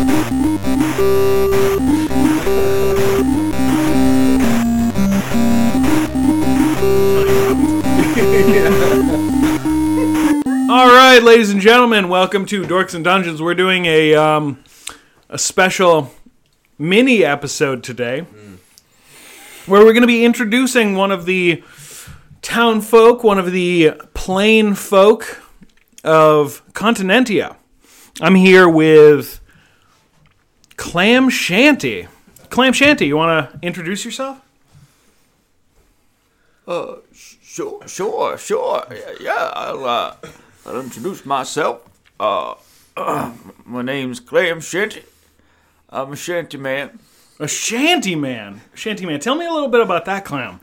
All right, ladies and gentlemen, welcome to Dorks in Dungeons. We're doing a um, a special mini episode today, where we're going to be introducing one of the town folk, one of the plain folk of Continentia. I'm here with Clam Shanty. Clam Shanty, you want to introduce yourself? Uh, sure, sure, sure. Yeah, I'll, uh, I'll introduce myself. Uh, my name's Clam Shanty. I'm a shanty man. A shanty man. Shanty man. Tell me a little bit about that clam.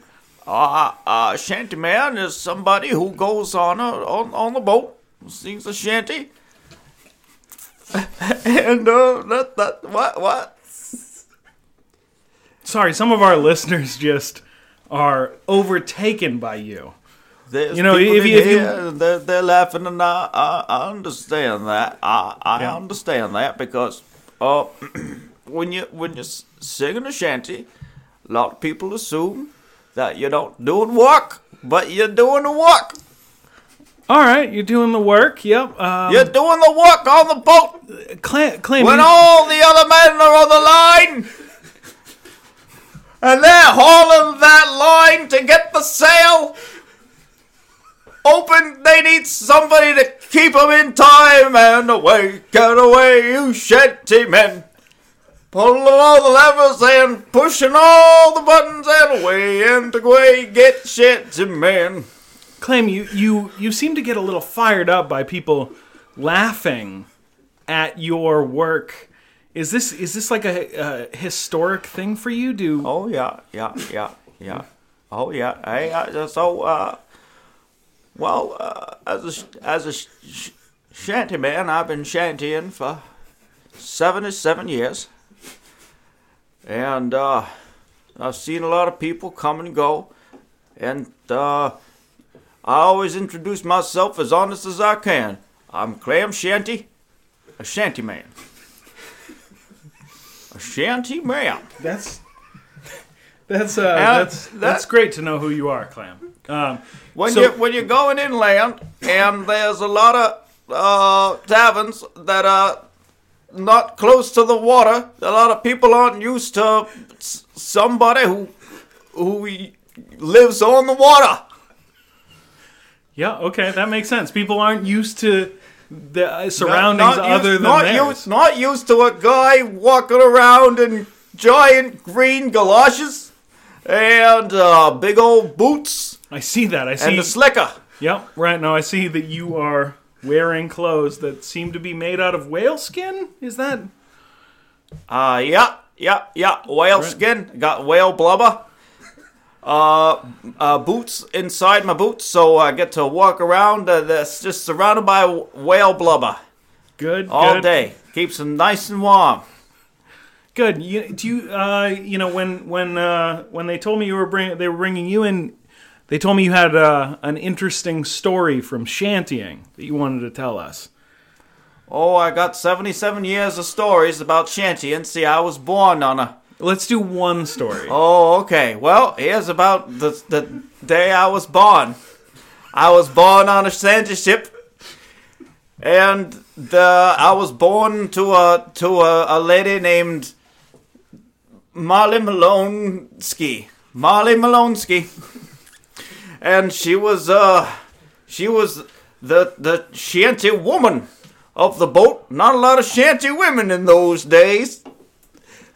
Uh, uh, shanty man is somebody who goes on a, on, on the boat, sings a shanty. and, uh, that, that, what, what? Sorry, some of our listeners just are overtaken by you. There's You know, if you- if you- they're, they're laughing, and I, I, I understand that. I, I Yeah. understand that because uh, when you when you're singing a shanty, a lot of people assume that you're not doing work, but you're doing the work. All right, you're doing the work. Yep. Um, You're doing the work on the boat When all the other men are on the line. And they're hauling that line to get the sail open. They need somebody to keep them in time. And away, get away, you shanty men. Pulling all the levers and pushing all the buttons and away and away, get shanty men. Clam, you, you you seem to get a little fired up by people laughing at your work. Is this is this like a, a historic thing for you? Do Oh yeah, yeah, yeah, yeah. Oh yeah. Hey, uh, so uh, well, uh, as a as a sh- sh- shanty man, I've been shantying for seventy-seven years, and uh, I've seen a lot of people come and go, and uh, I always introduce myself as honest as I can. I'm Clam Shanty, a shanty man. A shanty man. that's that's uh, that's that- that's great to know who you are, Clam. Um, When So- you when you're going inland and there's a lot of uh, taverns that are not close to the water, a lot of people aren't used to s- somebody who who lives on the water. yeah, okay, that makes sense. People aren't used to the uh, surroundings Not other used, than not theirs. used, not used to a guy walking around in giant green galoshes and uh, big old boots I see that. I see. and the slicker. Yep, right now I see that you are wearing clothes that seem to be made out of whale skin. Is that? Uh, yeah, yeah, yeah. Whale Right. skin. Got whale blubber. Uh, uh, boots inside my boots, so I get to walk around. Uh, that's just surrounded by whale blubber Good. all good. day. Keeps them nice and warm. Good. You, do you? Uh, you know, when when uh, when they told me you were bring, they were bringing you in, they told me you had uh, an interesting story from shantying that you wanted to tell us. Oh, I got 77 years of stories about shanty, and see, I was born on a. Let's do one story. Oh, okay. Well, here's about the the day I was born. I was born on a shanty ship, and the I was born to a to a, a lady named Molly Malonsky. Molly Malonsky, and she was uh she was the the shanty woman of the boat. Not a lot of shanty women in those days.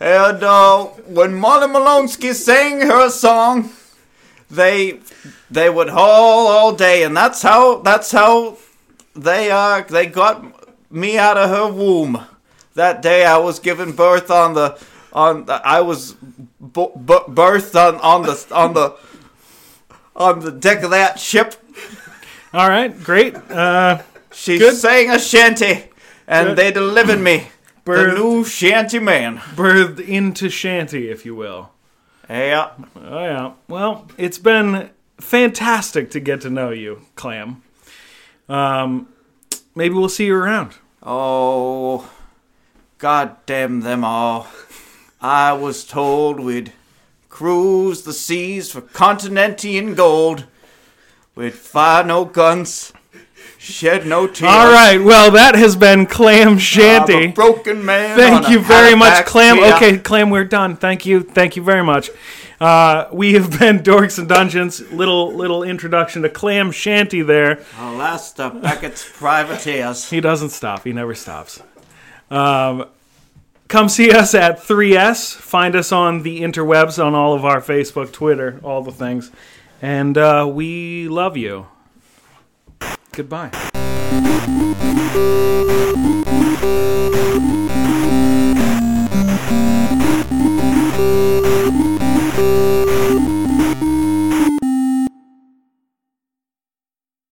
And uh, when Molly Malonsky sang her song, they they would haul all day, and that's how that's how they uh they got me out of her womb. That day I was given birth on the on the, I was b- b- birthed on on the on the on the deck of that ship. All right, great. Uh, She Good. sang a shanty, and Good. they delivered me the new shanty man. birthed into shanty, if you will. Yeah. Oh yeah. Well, it's been fantastic to get to know you, Clam. Um, maybe we'll see you around. Oh, God damn them all. I was told we'd cruise the seas for continentian gold. We'd fire no guns, shed no tears. All right. Well, that has been Clam Shanty. broken man. Thank you very much, Clam. Okay, Clam, we're done. Thank you. Thank you very much. Uh, we have been Dorks in Dungeons. Little little introduction to Clam Shanty there. Last of Barrett's privateers. He doesn't stop. He never stops. Um, come see us at 3S. Find us on the interwebs, on all of our Facebook, Twitter, all the things. And uh, we love you. Goodbye.